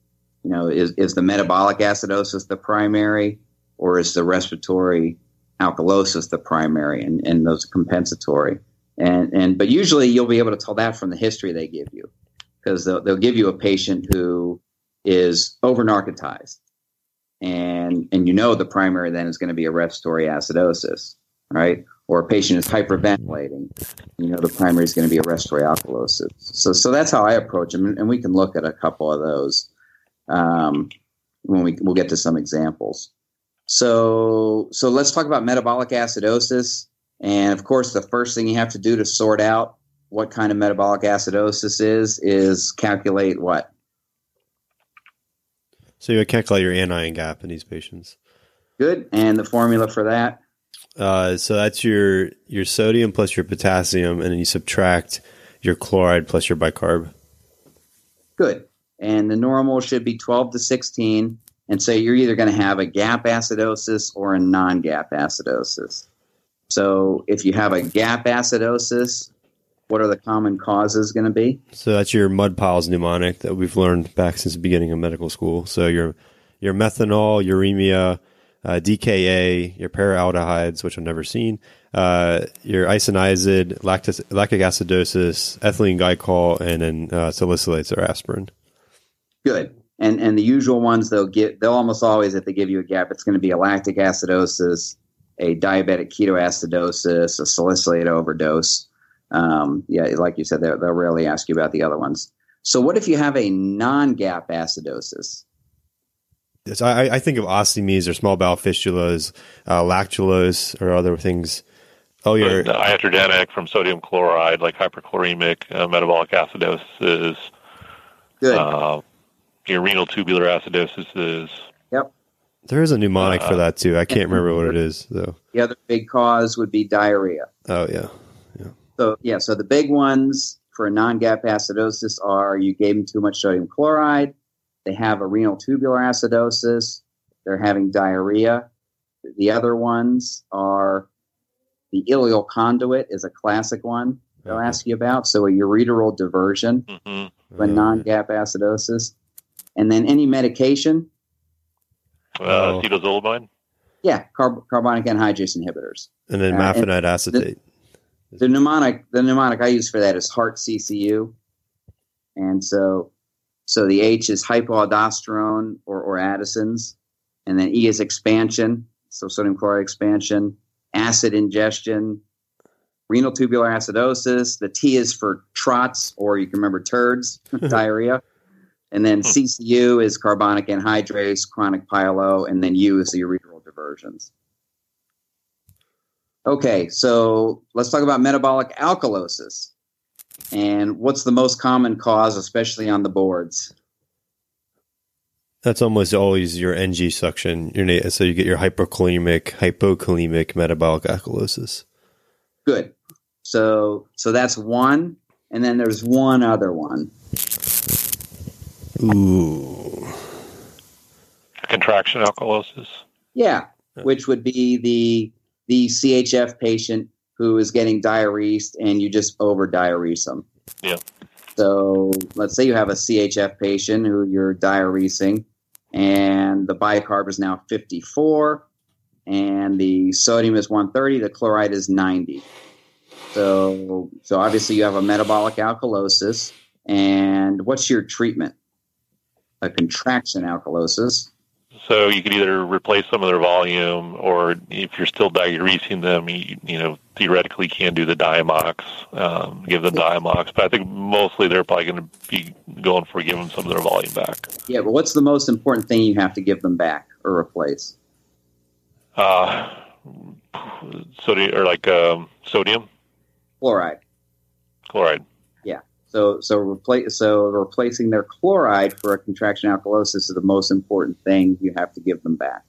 You know, is is the metabolic acidosis the primary, or is the respiratory alkalosis the primary, and, and those compensatory. And and but usually you'll be able to tell that from the history they give you, because they'll they'll give you a patient who is over narcotized, and and you know the primary then is going to be a respiratory acidosis, right? Or a patient is hyperventilating, you know the primary is going to be a respiratory alkalosis. So so that's how I approach them, and we can look at a couple of those um, when we we'll get to some examples. So so let's talk about metabolic acidosis, and of course the first thing you have to do to sort out what kind of metabolic acidosis is is calculate what So you would calculate your anion gap in these patients. good, and the formula for that Uh, so that's your your sodium plus your potassium, and then you subtract your chloride plus your bicarb. good, and the normal should be twelve to sixteen. And so you're either going to have a gap acidosis or a non-gap acidosis. So if you have a gap acidosis, what are the common causes going to be? So that's your mud piles mnemonic that we've learned back since the beginning of medical school. So your your methanol, uremia, uh, DKA, your paraldehydes, which I've never seen, uh, your isoniazid, lactis, lactic acidosis, ethylene glycol, and then uh, salicylates or aspirin. Good. And and the usual ones they'll get they'll almost always if they give you a gap, it's going to be a lactic acidosis, a diabetic ketoacidosis, a salicylate overdose. Um, yeah, like you said, they'll, they'll rarely ask you about the other ones. So what if you have a non-gap acidosis? So I, I think of ostomies or small bowel fistulas, uh, lactulose, or other things. Oh, your The iatrogenic from sodium chloride, like hyperchloremic uh, metabolic acidosis, Good. uh, your renal tubular acidosis is Yep. there is a mnemonic for Uh, that too. I can't remember what it is though. the other big cause would be diarrhea. Oh yeah, Yeah. So yeah, so the big ones for a non-gap acidosis are you gave them too much sodium chloride, they have a renal tubular acidosis, they're having diarrhea. The other ones are the ileal conduit is a classic one they'll ask you about. So a ureteral diversion, hmm a non-gap acidosis, and then any medication, uh, Oh. yeah, carb- carbonic anhydrase inhibitors. and then Uh, and mafenide acetate. the mnemonic the mnemonic I use for that is heart CCU, and so so the H is hypoaldosterone or, or Addison's, and then E is expansion, so sodium chloride expansion, acid ingestion, renal tubular acidosis. The T is for trots, or you can remember turds, diarrhea. And then hmm. CCU is carbonic anhydrase, chronic pyelo, and then U is the ureteral diversions. Okay, so let's talk about metabolic alkalosis. And what's the most common cause, especially on the boards? That's almost always your NG suction. Your so you get your hyperkalemic, hypokalemic metabolic alkalosis. Good. So so that's one, and then there's one other one. Ooh. Contraction alkalosis. Yeah, which would be the the CHF patient who is getting diuresed and you just over diurese them. Yeah. So let's say you have a CHF patient who you're diuresing and the bicarb is now 54 and the sodium is 130, the chloride is 90. So so obviously you have a metabolic alkalosis and what's your treatment? A contraction alkalosis. So you could either replace some of their volume, or if you're still diuresing them, you, you know theoretically can do the Diamox, um, give them Diamox. But I think mostly they're probably going to be going for giving some of their volume back. Yeah, but what's the most important thing you have to give them back or replace? Uh, sodium or like um, sodium Chloride. chloride. So so so replacing their chloride for a contraction alkalosis is the most important thing you have to give them back.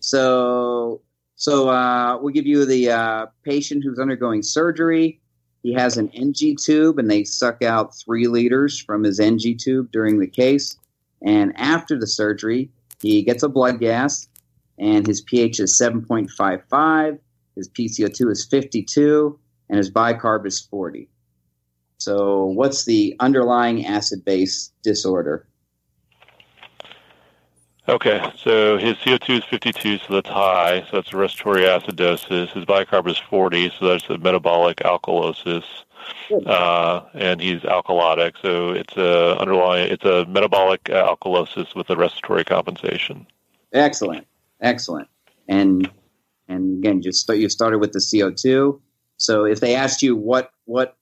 So so uh, we'll give you the uh, patient who's undergoing surgery. He has an NG tube, and they suck out three liters from his NG tube during the case. And after the surgery, he gets a blood gas, and his pH is 7.55. His PCO2 is 52, and his bicarb is 40. So, what's the underlying acid base disorder? Okay, so his CO2 is 52, so that's high. So that's respiratory acidosis. His bicarb is 40, so that's a metabolic alkalosis. Uh, and he's alkalotic, so it's a underlying, it's a metabolic alkalosis with a respiratory compensation. Excellent, excellent. And and again, just start, you started with the CO2. So, if they asked you what what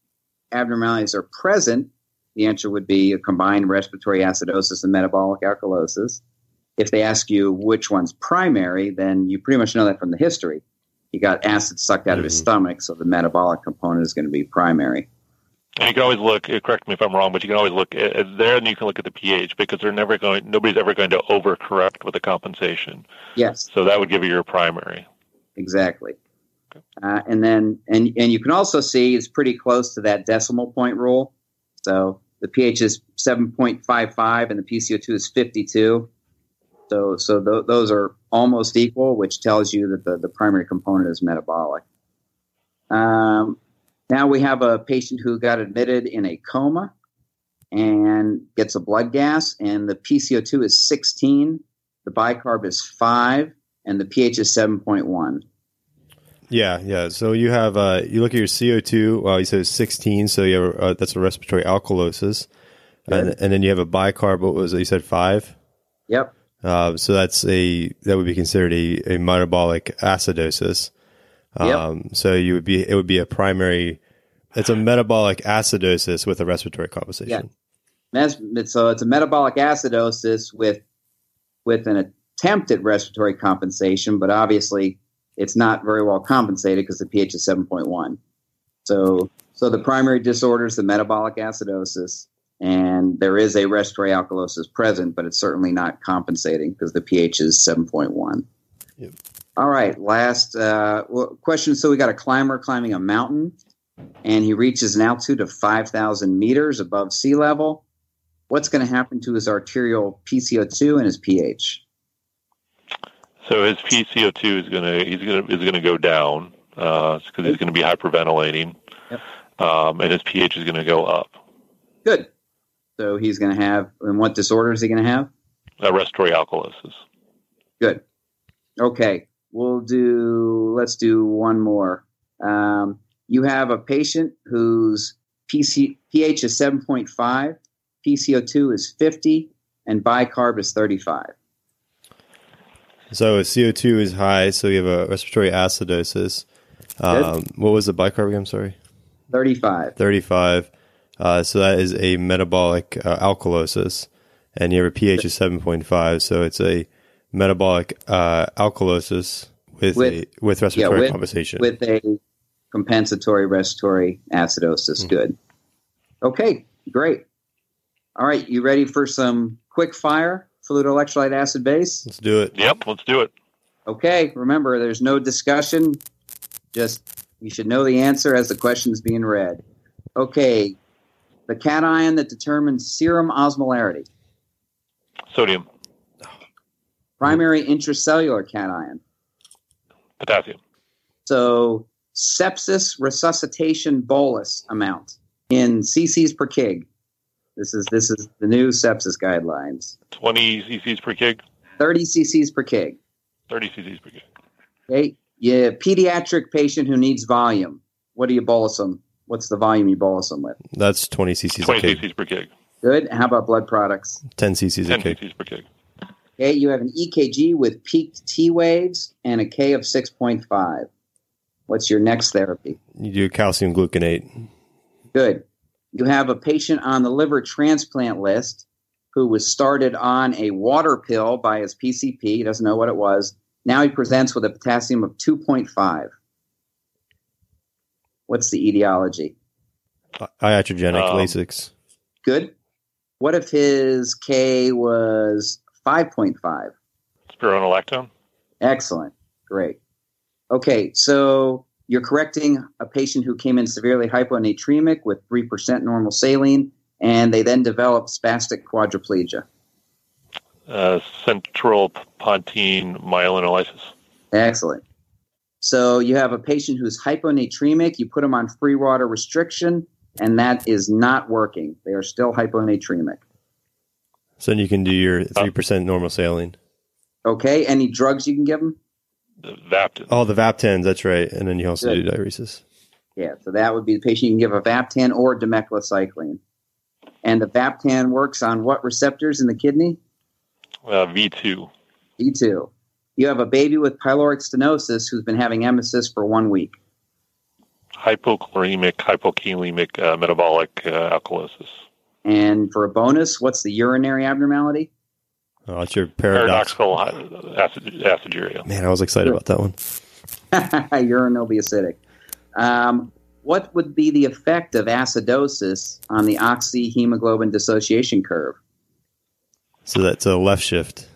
abnormalities are present, the answer would be a combined respiratory acidosis and metabolic alkalosis. If they ask you which one's primary, then you pretty much know that from the history. He got acid sucked out of his Mhm. stomach, so the metabolic component is going to be primary. And you can always look. uh, Correct me if I'm wrong, but you can always look at, at there, and you can look at the pH because they're never going. Nobody's ever going to overcorrect with a compensation. Yes, So that would give you your primary. exactly. Uh, and then, and and you can also see it's pretty close to that decimal point rule. So the pH is seven point five five, and the PCO2 is fifty two. So so th- those are almost equal, which tells you that the, the primary component is metabolic. Um, now we have a patient who got admitted in a coma and gets a blood gas, and the PCO2 is 16, the bicarb is 5, and the pH is 7.1. Yeah, yeah. So you have uh, you look at your CO two. Well, you said sixteen, so you have uh, that's a respiratory alkalosis, and, and then you have a bicarb. What was it? You said five. Yep. Uh, so that's a that would be considered a, a metabolic acidosis. Yep. Um, So you would be it would be a primary. It's a metabolic acidosis with a respiratory compensation. Mes- So it's a metabolic acidosis with with an attempt at respiratory compensation, but obviously it's not very well compensated because the pH is 7.1. So so the primary disorder is the metabolic acidosis, and there is a respiratory alkalosis present, but it's certainly not compensating because the pH is 7.1. Yep. All right, last uh, question. So we got a climber climbing a mountain, and he reaches an altitude of 5,000 meters above sea level what's going to happen to his arterial PCO2 and his pH? So his PCO2 is going to he's going to is going to go down because he's going to be hyperventilating, Yep. um, and his pH is going to go up. Good. So he's going to have, and what disorder is he going to have? A respiratory alkalosis. Good. Okay, we'll do, let's do one more. Um, you have a patient whose PC, pH is 7.5, PCO2 is 50, and bicarb is 35. So CO two is high, so you have a respiratory acidosis. Um, what was the bicarb? I'm sorry. 35. 35. Uh, so that is a metabolic uh, alkalosis, and you have a pH of 7.5. So it's a metabolic uh, alkalosis with, With- a, with respiratory with- compensation. with a compensatory respiratory acidosis. Good. Okay, great. All right, you ready for some quick fire fluid electrolyte acid base? Let's do it. Yep, let's do it. Okay, remember there's no discussion. Just you should know the answer as the question is being read. Okay, the cation that determines serum osmolarity, Sodium, primary intracellular cation. potassium, So sepsis resuscitation bolus amount in cc's per kg. This is this is the new sepsis guidelines. 20 cc's per kg, 30 cc's per kg. 30 cc's per kg. Okay, yeah, pediatric patient who needs volume. What do you bolus them? What's the volume you bolus them with? That's 20 cc's 20 a kg. cc's per kg, Good. How about blood products? 10 cc's a 10 kg. cc's per kg. Okay, you have an EKG with peaked T waves and a K of 6.5. What's your next therapy? You do calcium gluconate. Good. You have a patient on the liver transplant list who was started on a water pill by his PCP. He doesn't know what it was. Now he presents with a potassium of 2.5. What's the etiology? Iatrogenic Um, Lasix. Good. What if his K was 5.5? Spironolactone, Excellent. Great. Okay, so you're correcting a patient who came in severely hyponatremic with 3% normal saline, and they then develop spastic quadriplegia. uh, central pontine myelinolysis. Excellent. So you have a patient who's hyponatremic, you put them on free water restriction, and that is not working. They are still hyponatremic. So then you can do your 3% normal saline. Okay, any drugs you can give them? The Vaptan, Oh, the Vaptans, that's right. And then you also Good. do diuresis. Yeah, so that would be the patient you can give a Vaptan or demeclocycline. And the Vaptan works on what receptors in the kidney? uh, V2, D2. You have a baby with pyloric stenosis who's been having emesis for one week. hypochloremic, hypokalemic uh, metabolic uh, alkalosis. And for a bonus, what's the urinary abnormality? Oh, that's your paradox. Paradoxical hy- acid, aciduria. Man, I was excited about that one. Urinobil acidic. Um, what would be the effect of acidosis on the oxyhemoglobin dissociation curve? So that's a left shift.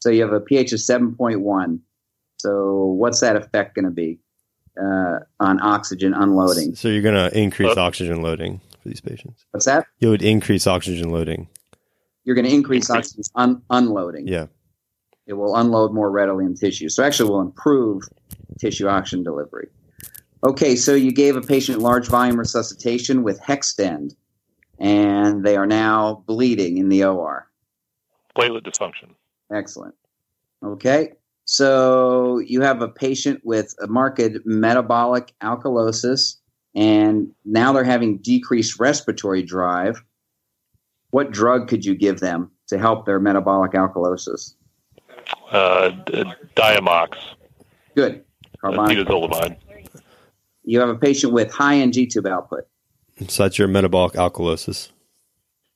So you have a pH of 7.1. So what's that effect going to be uh, on oxygen unloading? So you're going to increase Uh, oxygen loading for these patients. What's that? You would increase oxygen loading. You're going to increase Increase. oxygen un- unloading. Yeah. It will unload more readily in tissue. So actually will improve tissue oxygen delivery. Okay, so you gave a patient large volume resuscitation with Hextend, and they are now bleeding in the OR. Platelet dysfunction. Excellent. Okay, so you have a patient with a marked metabolic alkalosis, and now they're having decreased respiratory drive. What drug could you give them to help their metabolic alkalosis? Uh, d- Diamox, Good. uh, Carbonic. nidazolamide. You have a patient with high NG tube output. So that's your metabolic alkalosis.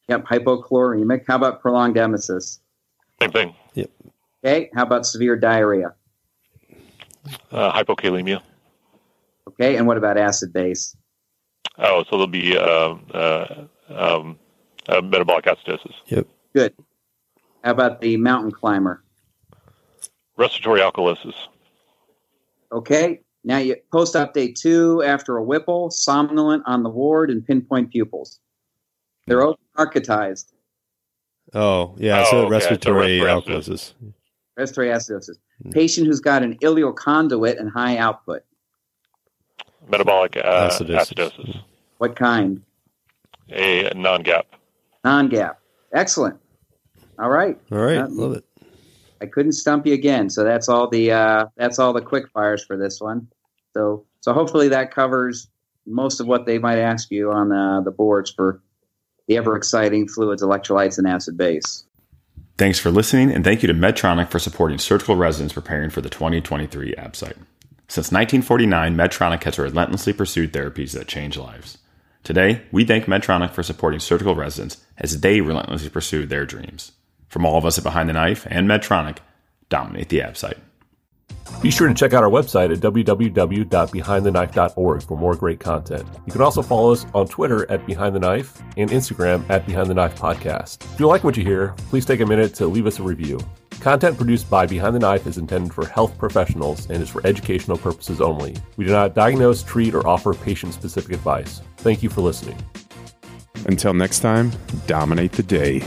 Yep, hypochloremic. How about prolonged emesis? Same thing. Yep. Okay, how about severe diarrhea? Uh, hypokalemia. Okay, and what about acid base? Oh, so there'll be um, uh, um, uh, metabolic acidosis. Yep. Good. How about the mountain climber? Respiratory alkalosis. Okay, now you post update two after a Whipple, somnolent on the ward, and pinpoint pupils. They're open architized. Oh, yeah. Oh, so okay. Respiratory respiratory alkalosis. Respiratory acidosis. Patient who's got an ileal conduit and high output. Metabolic uh, Acidosis. acidosis. What kind? A non-gap. Non-gap. Excellent. All right. All right. Uh, Love it. I couldn't stump you again. So that's all the uh, that's all the quick fires for this one. So so hopefully that covers most of what they might ask you on uh, the boards for the ever exciting fluids, electrolytes, and acid base. Thanks for listening, and thank you to Medtronic for supporting surgical residents preparing for the 2023 ABSITE. Since 1949, Medtronic has relentlessly pursued therapies that change lives. Today, we thank Medtronic for supporting surgical residents as they relentlessly pursue their dreams. From all of us at Behind the Knife and Medtronic, dominate the ABSITE. Be sure to check out our website at www.behindtheknife.org for more great content. You can also follow us on Twitter at Behind the Knife and Instagram at Behind the Knife Podcast. If you like what you hear, please take a minute to leave us a review. Content produced by Behind the Knife is intended for health professionals and is for educational purposes only. We do not diagnose, treat, or offer patient specific advice. Thank you for listening. Until next time, dominate the day.